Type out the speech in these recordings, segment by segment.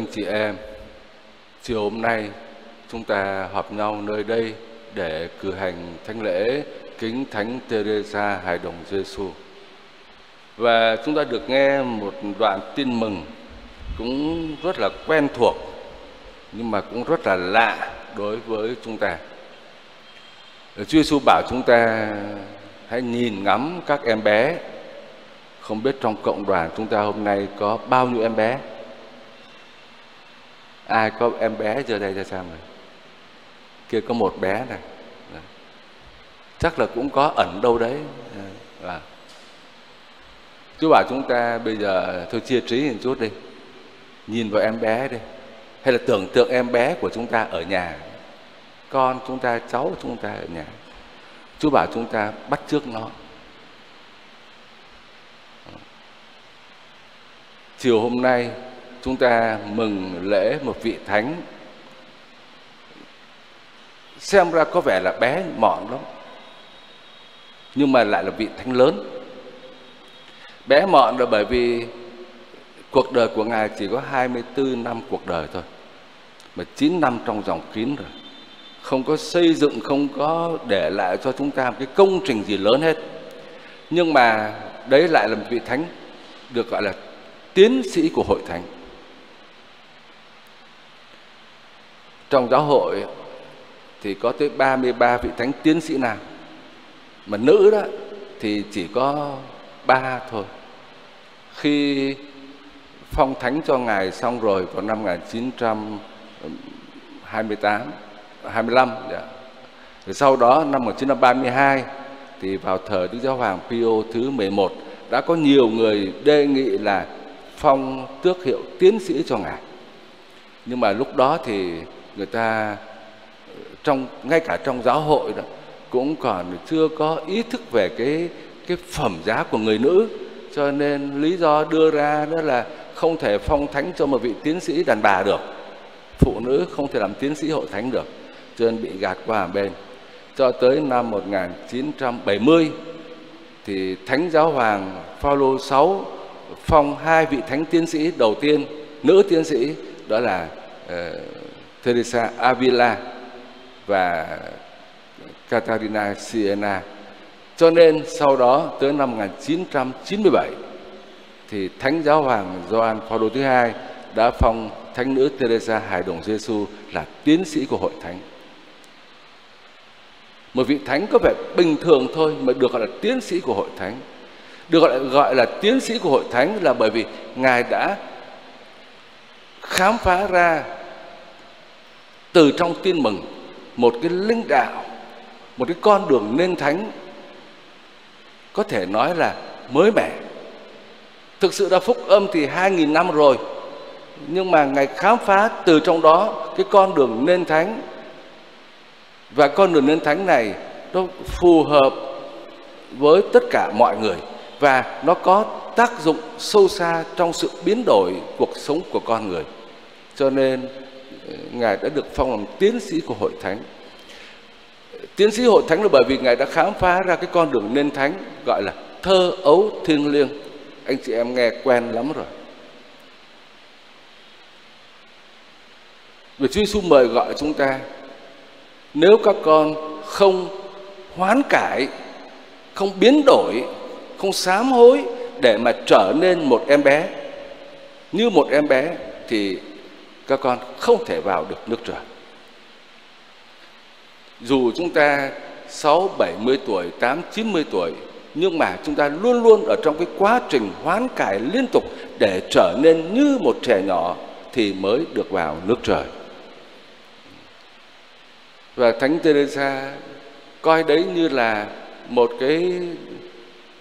anh chị em, chiều hôm nay chúng ta họp nhau nơi đây để cử hành thánh lễ kính Thánh Teresa Hài Đồng Giêsu. Và chúng ta được nghe một đoạn tin mừng cũng rất là quen thuộc nhưng mà cũng rất là lạ đối với chúng ta. Chúa Giêsu bảo chúng ta hãy nhìn ngắm các em bé. Không biết trong cộng đoàn chúng ta hôm nay có bao nhiêu em bé? Ai có em bé giờ đây ra sao rồi? Kia có một bé này chắc là cũng có ẩn đâu đấy. À. chú bảo chúng ta bây giờ thôi chia trí một chút đi. Nhìn vào em bé đi. Hay là tưởng tượng em bé của chúng ta ở nhà. Con chúng ta, cháu chúng ta ở nhà. Chú bảo chúng ta bắt trước nó. Chiều hôm nay chúng ta mừng lễ một vị thánh. Xem ra có vẻ là bé mọn lắm, nhưng mà lại là vị thánh lớn. Bé mọn là bởi vì cuộc đời của ngài chỉ có 24 năm cuộc đời thôi, mà 9 năm trong dòng kín rồi. Không có xây dựng, không có để lại cho chúng ta một cái công trình gì lớn hết. Nhưng mà đấy lại là một vị thánh được gọi là tiến sĩ của hội thánh. Trong giáo hội thì có tới 33 vị thánh tiến sĩ nam mà nữ đó thì chỉ có ba thôi khi phong thánh cho ngài xong rồi vào năm 1928 25 yeah. Rồi sau đó năm 1932 thì vào thời Đức Giáo Hoàng Pio thứ 11 đã có nhiều người đề nghị là phong tước hiệu tiến sĩ cho ngài. Nhưng mà lúc đó thì người ta trong ngay cả trong giáo hội đó cũng còn chưa có ý thức về cái cái phẩm giá của người nữ. Cho nên lý do đưa ra đó là không thể phong thánh cho một vị tiến sĩ đàn bà được. Phụ nữ không thể làm tiến sĩ hội thánh được. Cho nên bị gạt qua bên. Cho tới năm 1970 thì thánh giáo hoàng Phaolô 6 phong hai vị thánh tiến sĩ đầu tiên nữ tiến sĩ đó là uh, Teresa Avila và Catarina Siena. Cho nên sau đó tới năm 1997 thì Thánh Giáo Hoàng Gioan Phaolô thứ hai đã phong Thánh nữ Teresa Hài Đồng Giêsu là tiến sĩ của hội thánh. Một vị thánh có vẻ bình thường thôi mà được gọi là tiến sĩ của hội thánh. Được gọi là, gọi là tiến sĩ của hội thánh là bởi vì Ngài đã khám phá ra từ trong tin mừng, một cái linh đạo, một cái con đường nên thánh, có thể nói là mới mẻ. Thực sự là phúc âm thì hai nghìn năm rồi, nhưng mà ngài khám phá từ trong đó cái con đường nên thánh. Và con đường nên thánh này nó phù hợp với tất cả mọi người và nó có tác dụng sâu xa trong sự biến đổi cuộc sống của con người. Cho nên ngài đã được phong làm tiến sĩ của hội thánh. Tiến sĩ hội thánh là bởi vì ngài đã khám phá ra cái con đường nên thánh gọi là thơ ấu thiêng liêng. Anh chị em nghe quen lắm rồi. Vì Chúa Giêsu mời gọi chúng ta nếu các con không hoán cải, không biến đổi, không sám hối để mà trở nên một em bé như một em bé thì các con không thể vào được nước trời. Dù chúng ta sáu, bảy mươi tuổi, tám, chín mươi tuổi, nhưng mà chúng ta luôn luôn ở trong cái quá trình hoán cải liên tục để trở nên như một trẻ nhỏ thì mới được vào nước trời. Và thánh Teresa coi đấy như là một cái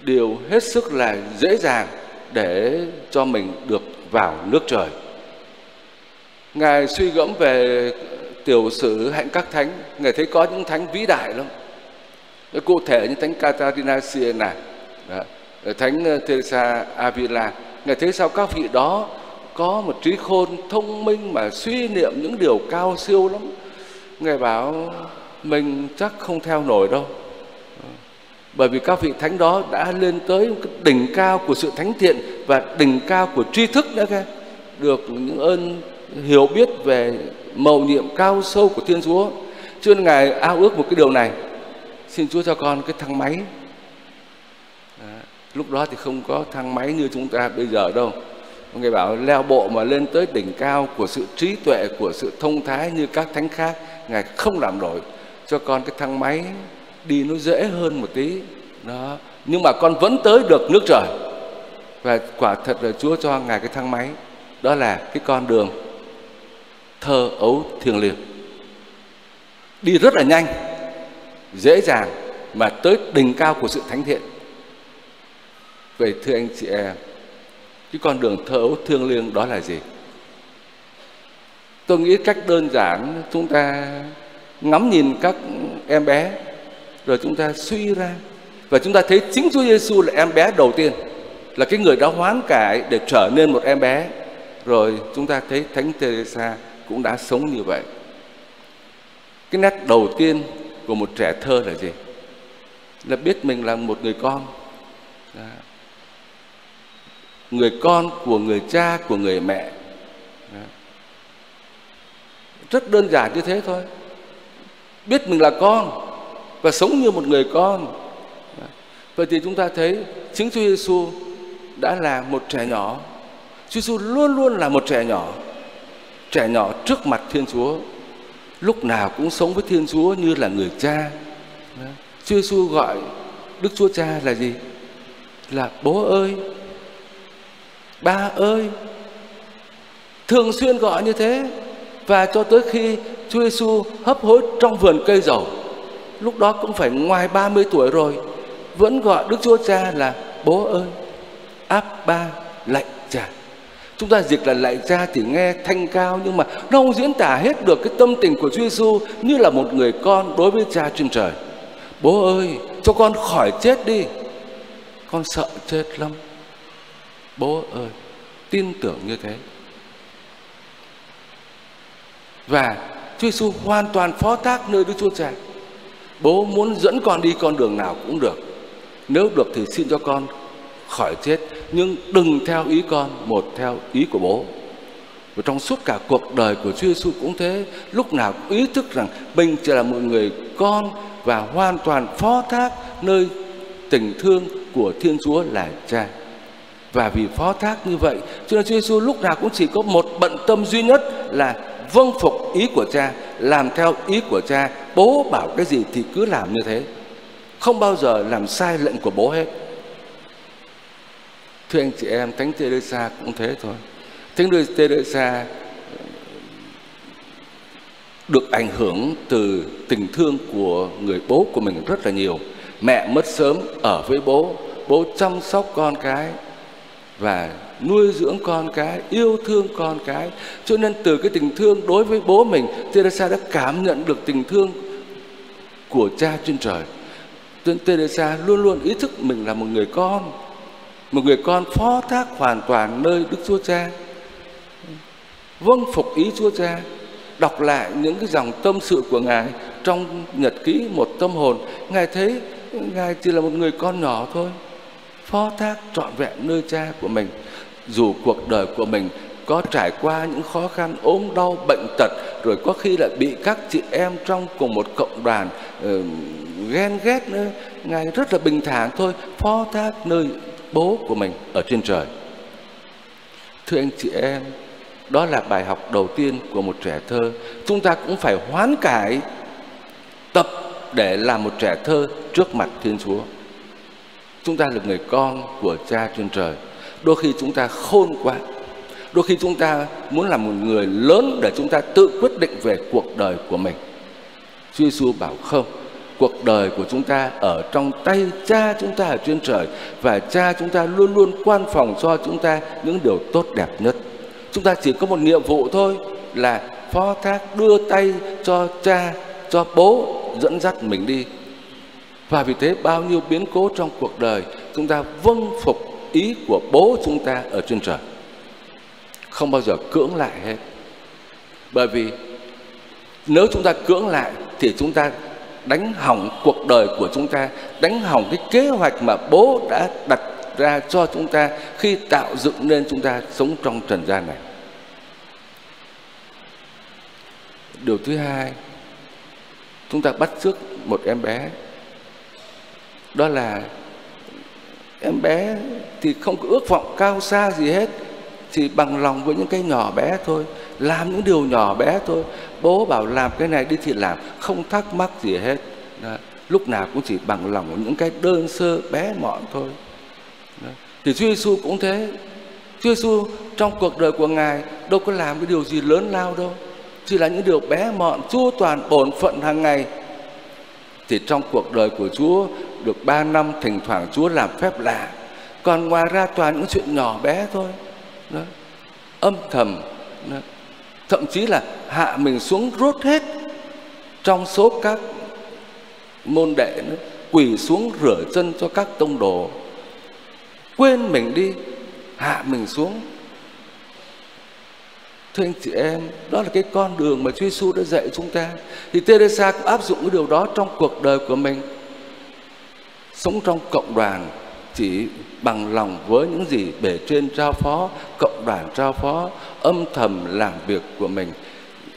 điều hết sức là dễ dàng để cho mình được vào nước trời ngài suy gẫm về tiểu sử hạnh các thánh. Ngài thấy có những thánh vĩ đại lắm. Cụ thể như thánh Catarina Siena thánh ờ, Teresa Avila. Ngài thấy sao các vị đó có một trí khôn thông minh mà suy niệm những điều cao siêu lắm. Ngài bảo, mình chắc không theo nổi đâu. Bởi vì các vị thánh đó đã lên tới đỉnh cao của sự thánh thiện và đỉnh cao của tri thức nữa kìa. Được những ơn hiểu biết về mầu nhiệm cao sâu của Thiên Chúa. Cho nên Ngài ao ước một cái điều này. Xin Chúa cho con cái thang máy. Đó. Lúc đó thì không có thang máy như chúng ta bây giờ đâu. Ngài bảo leo bộ mà lên tới đỉnh cao của sự trí tuệ, của sự thông thái như các thánh khác. Ngài không làm nổi. Cho con cái thang máy đi nó dễ hơn một tí. Đó. Nhưng mà con vẫn tới được nước trời. Và quả thật là Chúa cho Ngài cái thang máy. Đó là cái con đường thơ ấu thiêng liêng. Đi rất là nhanh, dễ dàng mà tới đỉnh cao của sự thánh thiện. Vậy thưa anh chị em, cái con đường thơ ấu thiêng liêng đó là gì? Tôi nghĩ cách đơn giản, chúng ta ngắm nhìn các em bé, rồi chúng ta suy ra. Và chúng ta thấy chính Chúa Giêsu là em bé đầu tiên, là cái người đã hoán cải để trở nên một em bé. Rồi chúng ta thấy Thánh Teresa cũng đã sống như vậy. Cái nét đầu tiên của một trẻ thơ là gì? Là biết mình là một người con. Đó. người con của người cha, của người mẹ. Đó. rất đơn giản như thế thôi. Biết mình là con và sống như một người con. Đó. vậy thì chúng ta thấy chính Chúa Giêsu đã là một trẻ nhỏ. Chúa Giêsu luôn luôn là một trẻ nhỏ trẻ nhỏ trước mặt Thiên Chúa lúc nào cũng sống với Thiên Chúa như là người cha. Chúa Giêsu gọi Đức Chúa Cha là gì? Là bố ơi, ba ơi. Thường xuyên gọi như thế và cho tới khi Chúa Giêsu hấp hối trong vườn cây dầu, lúc đó cũng phải ngoài 30 tuổi rồi, vẫn gọi Đức Chúa Cha là bố ơi, áp ba lạy cha chúng ta dịch là lại ra thì nghe thanh cao, nhưng mà nó không diễn tả hết được cái tâm tình của Chúa Giêsu như là một người con đối với cha trên trời. Bố ơi, cho con khỏi chết đi. Con sợ chết lắm. Bố ơi, tin tưởng như thế. Và Chúa Giêsu hoàn toàn phó thác nơi Đức Chúa Cha. Bố muốn dẫn con đi con đường nào cũng được. Nếu được thì xin cho con khỏi chết nhưng đừng theo ý con, một theo ý của bố. Và trong suốt cả cuộc đời của Chúa Giêsu cũng thế, lúc nào cũng ý thức rằng mình chỉ là một người con và hoàn toàn phó thác nơi tình thương của Thiên Chúa là Cha. Và vì phó thác như vậy cho nên Chúa Giêsu lúc nào cũng chỉ có một bận tâm duy nhất là vâng phục ý của Cha, làm theo ý của Cha. Bố bảo cái gì thì cứ làm như thế. Không bao giờ làm sai lệnh của bố hết thưa anh chị em, thánh Teresa cũng thế thôi. Thánh Teresa được ảnh hưởng từ tình thương của người bố của mình rất là nhiều. Mẹ mất sớm ở với bố bố chăm sóc con cái và nuôi dưỡng con cái, yêu thương con cái. Cho nên từ cái tình thương đối với bố mình, Teresa đã cảm nhận được tình thương của cha trên trời. Teresa, luôn luôn ý thức mình là một người con một người con phó thác hoàn toàn nơi Đức Chúa Cha. Vâng phục ý Chúa Cha. Đọc lại những cái dòng tâm sự của Ngài trong nhật ký một tâm hồn. Ngài thấy Ngài chỉ là một người con nhỏ thôi. Phó thác trọn vẹn nơi cha của mình. Dù cuộc đời của mình có trải qua những khó khăn ốm đau bệnh tật rồi có khi lại bị các chị em trong cùng một cộng đoàn uh, ghen ghét nữa ngài rất là bình thản thôi. Phó thác nơi bố của mình ở trên trời. Thưa anh chị em, đó là bài học đầu tiên của một trẻ thơ. Chúng ta cũng phải hoán cải tập để làm một trẻ thơ trước mặt thiên chúa. Chúng ta là người con của cha trên trời. Đôi khi chúng ta khôn quá. Đôi khi chúng ta muốn làm một người lớn để chúng ta tự quyết định về cuộc đời của mình. Chúa Giêsu bảo không cuộc đời của chúng ta ở trong tay cha chúng ta ở trên trời và cha chúng ta luôn luôn quan phòng cho chúng ta những điều tốt đẹp nhất. Chúng ta chỉ có một nhiệm vụ thôi là phó thác đưa tay cho cha, cho bố dẫn dắt mình đi. Và vì thế bao nhiêu biến cố trong cuộc đời, chúng ta vâng phục ý của bố chúng ta ở trên trời. Không bao giờ cưỡng lại hết. Bởi vì nếu chúng ta cưỡng lại thì chúng ta đánh hỏng cuộc đời của chúng ta, đánh hỏng cái kế hoạch mà bố đã đặt ra cho chúng ta khi tạo dựng nên chúng ta sống trong trần gian này. Điều thứ hai, chúng ta bắt trước một em bé. Đó là em bé thì không có ước vọng cao xa gì hết, thì bằng lòng với những cái nhỏ bé thôi, làm những điều nhỏ bé thôi bố bảo làm cái này đi thì làm, không thắc mắc gì hết Đó. lúc nào cũng chỉ bằng lòng những cái đơn sơ bé mọn thôi Đó. thì Chúa Giêsu cũng thế Chúa Giêsu trong cuộc đời của ngài đâu có làm cái điều gì lớn lao đâu, chỉ là những điều bé mọn chúa toàn, bổn phận hàng ngày thì trong cuộc đời của Chúa, được ba năm thỉnh thoảng Chúa làm phép lạ, còn ngoài ra toàn những chuyện nhỏ bé thôi đó. âm thầm, đó thậm chí là hạ mình xuống rốt hết trong số các môn đệ nữa, quỳ xuống rửa chân cho các tông đồ quên mình đi hạ mình xuống Thưa anh chị em, đó là cái con đường mà Chúa Giêsu đã dạy chúng ta. Thì Teresa cũng áp dụng cái điều đó trong cuộc đời của mình. Sống trong cộng đoàn chỉ bằng lòng với những gì bề trên trao phó, cộng đoàn trao phó, âm thầm làm việc của mình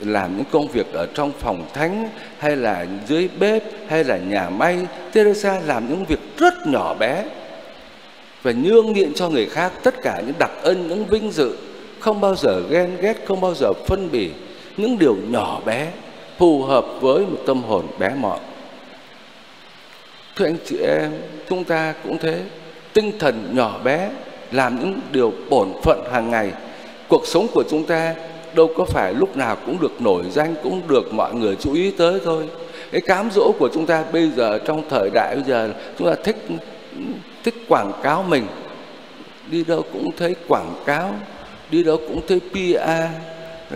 làm những công việc ở trong phòng thánh hay là dưới bếp hay là nhà may. Teresa làm những việc rất nhỏ bé và nhương nhịn cho người khác tất cả những đặc ân những vinh dự không bao giờ ghen ghét không bao giờ phân bì những điều nhỏ bé phù hợp với một tâm hồn bé mọn. Thưa anh chị em chúng ta cũng thế tinh thần nhỏ bé, làm những điều bổn phận hàng ngày. Cuộc sống của chúng ta đâu có phải lúc nào cũng được nổi danh, cũng được mọi người chú ý tới thôi. Cái cám dỗ của chúng ta bây giờ, trong thời đại bây giờ, chúng ta thích thích quảng cáo mình. Đi đâu cũng thấy quảng cáo, đi đâu cũng thấy PR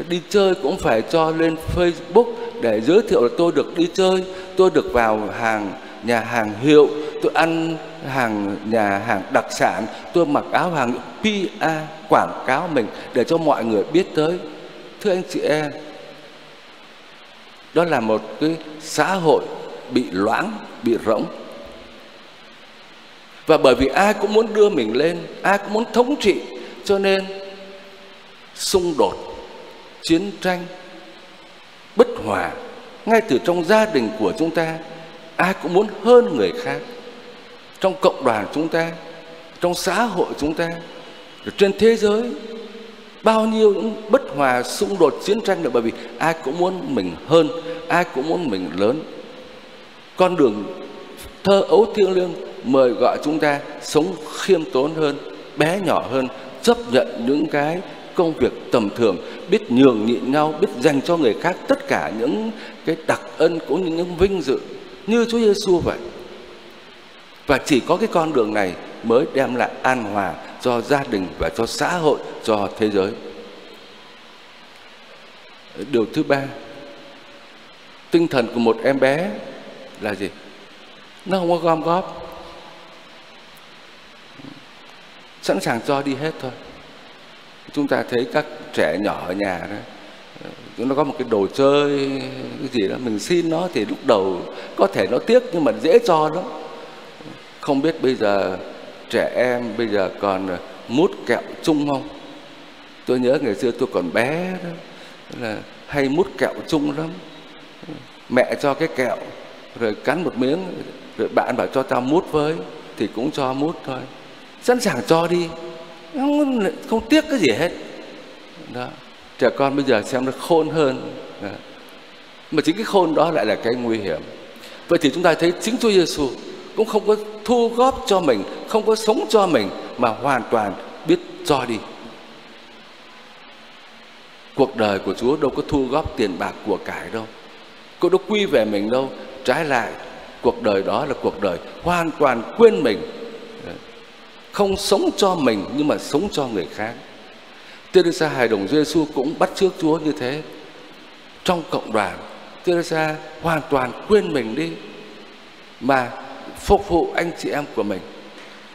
đi chơi cũng phải cho lên Facebook để giới thiệu là tôi được đi chơi, tôi được vào hàng, nhà hàng hiệu, tôi ăn hàng, nhà hàng đặc sản, tôi mặc áo hàng pa quảng cáo mình để cho mọi người biết tới. Thưa anh chị em, đó là một cái xã hội bị loãng, bị rỗng. Và bởi vì ai cũng muốn đưa mình lên, ai cũng muốn thống trị, cho nên xung đột, chiến tranh, bất hòa, ngay từ trong gia đình của chúng ta, ai cũng muốn hơn người khác trong cộng đoàn chúng ta, trong xã hội chúng ta trên thế giới, bao nhiêu những bất hòa xung đột chiến tranh là bởi vì ai cũng muốn mình hơn, ai cũng muốn mình lớn. Con đường thơ ấu thiêng liêng mời gọi chúng ta sống khiêm tốn hơn, bé nhỏ hơn, chấp nhận những cái công việc tầm thường, biết nhường nhịn nhau, biết dành cho người khác tất cả những cái đặc ân cũng như những vinh dự như Chúa Giêsu vậy và chỉ có cái con đường này mới đem lại an hòa cho gia đình và cho xã hội, cho thế giới. Điều thứ ba, tinh thần của một em bé là gì? Nó không có gom góp. Sẵn sàng cho đi hết thôi. Chúng ta thấy các trẻ nhỏ ở nhà đó nó có một cái đồ chơi, cái gì đó, mình xin nó thì lúc đầu có thể nó tiếc nhưng mà dễ cho lắm không biết bây giờ trẻ em bây giờ còn ờ, mút kẹo chung không? Tôi nhớ ngày xưa tôi còn bé đó là hay mút kẹo chung lắm. Mẹ cho cái kẹo rồi cắn một miếng rồi bạn bảo cho tao mút với thì cũng cho mút thôi. Sẵn sàng cho đi không, không tiếc cái gì hết. Đó trẻ con bây giờ xem nó khôn hơn. Đó. mà chính cái khôn đó lại là cái nguy hiểm. Vậy thì chúng ta thấy chính Chúa Giêsu cũng không có thu góp cho mình, không có sống cho mình, mà hoàn toàn biết cho đi. Cuộc đời của Chúa đâu có thu góp tiền bạc của cải đâu cô đâu quy về mình đâu. Trái lại, cuộc đời đó là cuộc đời hoàn toàn quên mình. Không sống cho mình, nhưng mà sống cho người khác. Teresa hài đồng Giêsu cũng bắt chước Chúa như thế. Trong cộng đoàn, Teresa hoàn toàn quên mình đi. Mà phục vụ anh chị em của mình,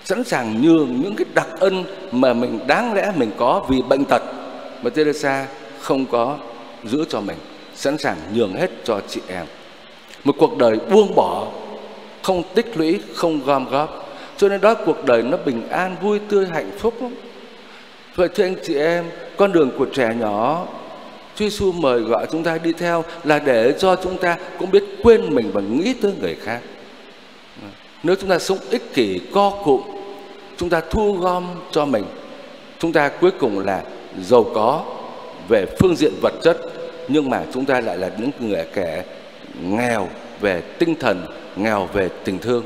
sẵn sàng nhường những cái đặc ân mà mình đáng lẽ mình có vì bệnh tật mà Teresa không có giữ cho mình, sẵn sàng nhường hết cho chị em. Một cuộc đời buông bỏ, không tích lũy, không gom góp. Cho nên đó, cuộc đời nó bình an, vui tươi, hạnh phúc lắm. Vậy thưa anh chị em, con đường của trẻ nhỏ, Chúa Giêsu mời gọi chúng ta đi theo là để cho chúng ta cũng biết quên mình và nghĩ tới người khác. Nếu chúng ta sống ích kỷ, co cụm, chúng ta thu gom cho mình, chúng ta cuối cùng là giàu có về phương diện vật chất nhưng mà chúng ta lại là những người kẻ nghèo về tinh thần, nghèo về tình thương.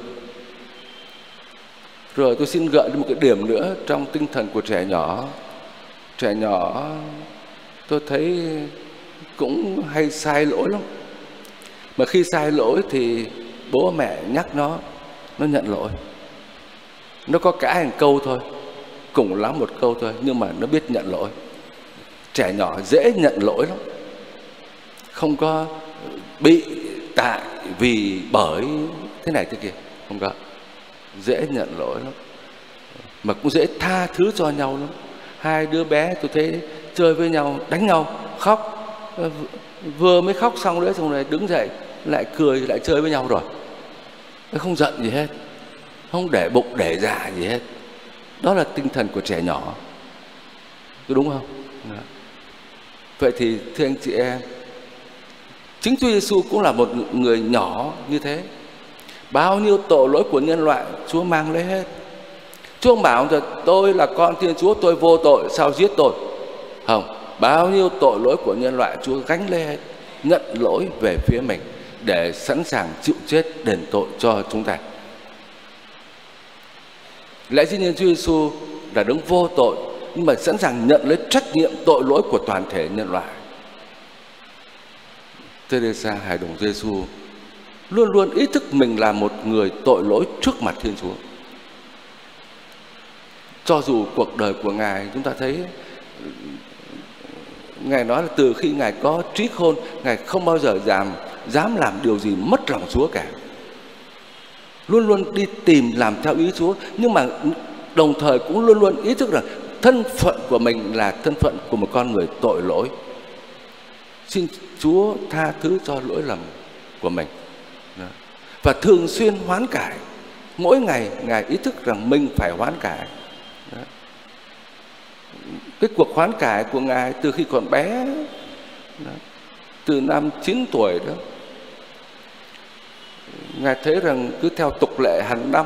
Rồi tôi xin gợi một cái điểm nữa trong tinh thần của trẻ nhỏ. Trẻ nhỏ tôi thấy cũng hay sai lỗi lắm. Mà khi sai lỗi thì bố mẹ nhắc nó, nó nhận lỗi. Nó có cả một câu thôi, cùng lắm một câu thôi, nhưng mà nó biết nhận lỗi. Trẻ nhỏ dễ nhận lỗi lắm. Không có bị tại vì bởi thế này thế kia, không có dễ nhận lỗi lắm mà cũng dễ tha thứ cho nhau lắm hai đứa bé tôi thấy chơi với nhau đánh nhau khóc vừa mới khóc xong nữa xong rồi đứng dậy lại cười lại chơi với nhau rồi không giận gì hết. Không để bụng để dạ gì hết. Đó là tinh thần của trẻ nhỏ. Có đúng không? Đó. vậy thì, thưa anh chị em, chính Chúa Giêsu cũng là một người nhỏ như thế. Bao nhiêu tội lỗi của nhân loại, Chúa mang lấy hết. Chúa bảo rằng tôi là con Thiên Chúa, Tôi vô tội, sao giết tôi? Không. Bao nhiêu tội lỗi của nhân loại, Chúa gánh lấy Nhận lỗi về phía mình. Để sẵn sàng chịu chết đền tội cho chúng ta Lẽ dĩ nhiên Chúa Giêsu là đứng vô tội, Nhưng mà sẵn sàng nhận lấy trách nhiệm tội lỗi của toàn thể nhân loại Teresa, hài đồng Giêsu luôn luôn ý thức mình là một người tội lỗi trước mặt Thiên Chúa. Cho dù cuộc đời của Ngài, chúng ta thấy, Ngài nói là từ khi Ngài có trí khôn, Ngài không bao giờ giảm dám làm điều gì mất lòng Chúa cả. Luôn luôn đi tìm làm theo ý Chúa, Nhưng mà đồng thời cũng luôn luôn ý thức rằng Thân phận của mình là thân phận của một con người tội lỗi. Xin Chúa tha thứ cho lỗi lầm của mình. Và thường xuyên hoán cải. Mỗi ngày ngài ý thức rằng mình phải hoán cải. Cái cuộc hoán cải của ngài từ khi còn bé từ năm 9 tuổi đó ngài thấy rằng cứ theo tục lệ hàng năm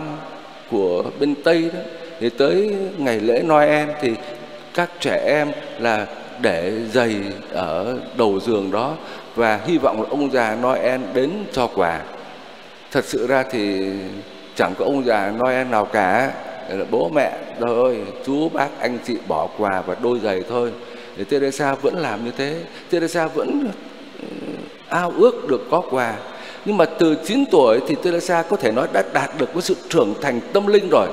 của bên tây đó, thì tới ngày lễ noel thì các trẻ em là để giày ở đầu giường đó và hy vọng là ông già noel đến cho quà. Thật sự ra thì chẳng có ông già Noel nào cả, là bố mẹ thôi, chú bác, anh chị bỏ quà và đôi giày thôi. Thì Teresa vẫn làm như thế. Teresa vẫn ờ, ao ước được có quà nhưng mà từ 9 tuổi thì Teresa có thể nói đã đạt được cái sự trưởng thành tâm linh rồi.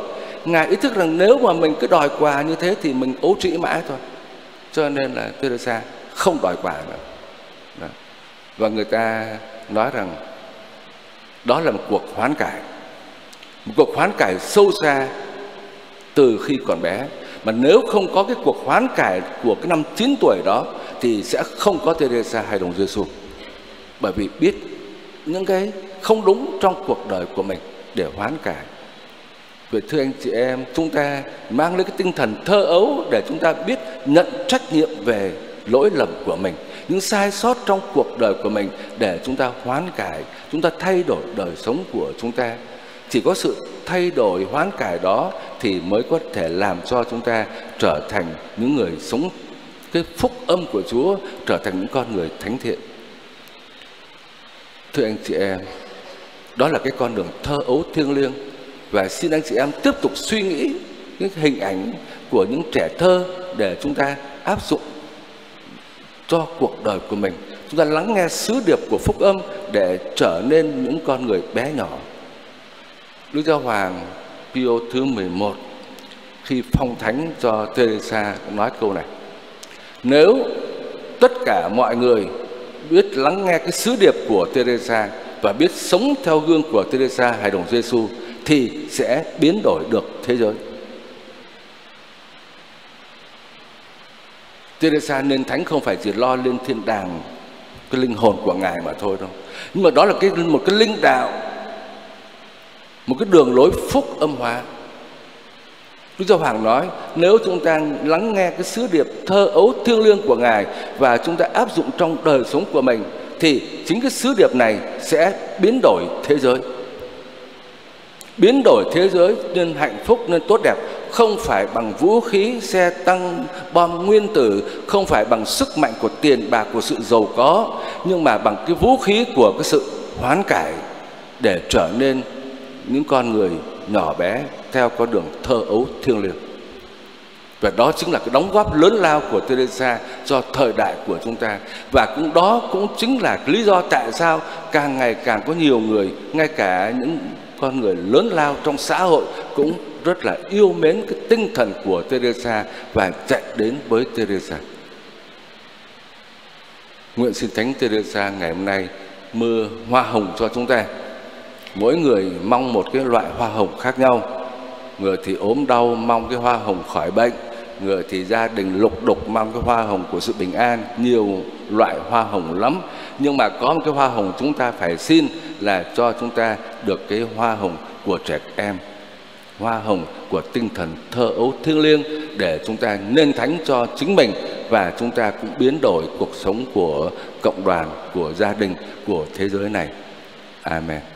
Ngài ý thức rằng nếu mà mình cứ đòi quà như thế thì mình ấu trĩ mãi thôi. Cho nên là Teresa không đòi quà nữa. Đó. và người ta nói rằng đó là một cuộc hoán cải. Một cuộc hoán cải sâu xa từ khi còn bé. Mà nếu không có cái cuộc hoán cải của cái năm 9 tuổi đó thì sẽ không có Teresa hay đồng Giêsu bởi vì biết những cái không đúng trong cuộc đời của mình để hoán cải. Vậy thưa anh chị em, chúng ta mang lấy cái tinh thần thơ ấu để chúng ta biết nhận trách nhiệm về lỗi lầm của mình những sai sót trong cuộc đời của mình để chúng ta hoán cải chúng ta thay đổi đời sống của chúng ta. Chỉ có sự thay đổi hoán cải đó thì mới có thể làm cho chúng ta trở thành những người sống cái phúc âm của Chúa trở thành những con người thánh thiện thưa anh chị em, đó là cái con đường thơ ấu thiêng liêng. Và xin anh chị em tiếp tục suy nghĩ những hình ảnh của những trẻ thơ để chúng ta áp dụng cho cuộc đời của mình. Chúng ta lắng nghe sứ điệp của phúc âm để trở nên những con người bé nhỏ. Đức Giáo Hoàng Pio thứ 11 khi phong thánh cho Teresa nói câu này, nếu tất cả mọi người biết lắng nghe cái sứ điệp của Teresa và biết sống theo gương của Teresa hài đồng Giêsu thì sẽ biến đổi được thế giới. Teresa nên thánh không phải chỉ lo lên thiên đàng, cái linh hồn của ngài mà thôi đâu. Nhưng mà đó là cái, một cái linh đạo, một cái đường lối phúc âm hóa. Đức Giáo Hoàng nói nếu chúng ta lắng nghe cái sứ điệp thơ ấu thiêng liêng của Ngài và chúng ta áp dụng trong đời sống của mình thì chính cái sứ điệp này sẽ biến đổi thế giới. Biến đổi thế giới nên hạnh phúc nên tốt đẹp không phải bằng vũ khí, xe tăng, bom nguyên tử, không phải bằng sức mạnh của tiền bạc của sự giàu có, nhưng mà bằng cái vũ khí của cái sự hoán cải để trở nên những con người nhỏ bé theo con đường thơ ấu thiêng liêng và đó chính là cái đóng góp lớn lao của Teresa cho thời đại của chúng ta và cũng đó cũng chính là lý do tại sao càng ngày càng có nhiều người, ngay cả những con người lớn lao trong xã hội cũng rất là yêu mến cái tinh thần của Teresa và chạy đến với Teresa. Nguyện xin Thánh Teresa ngày hôm nay mưa hoa hồng cho chúng ta. Mỗi người mong một cái loại hoa hồng khác nhau người thì ốm đau, mong cái hoa hồng khỏi bệnh. Người thì gia đình lục đục, mong cái hoa hồng của sự bình an. Nhiều loại hoa hồng lắm. Nhưng mà có một cái hoa hồng chúng ta phải xin là cho chúng ta được cái hoa hồng của trẻ em. Hoa hồng của tinh thần thơ ấu thiêng liêng để chúng ta nên thánh cho chính mình và chúng ta cũng biến đổi cuộc sống của cộng đoàn, của gia đình, của thế giới này. Amen.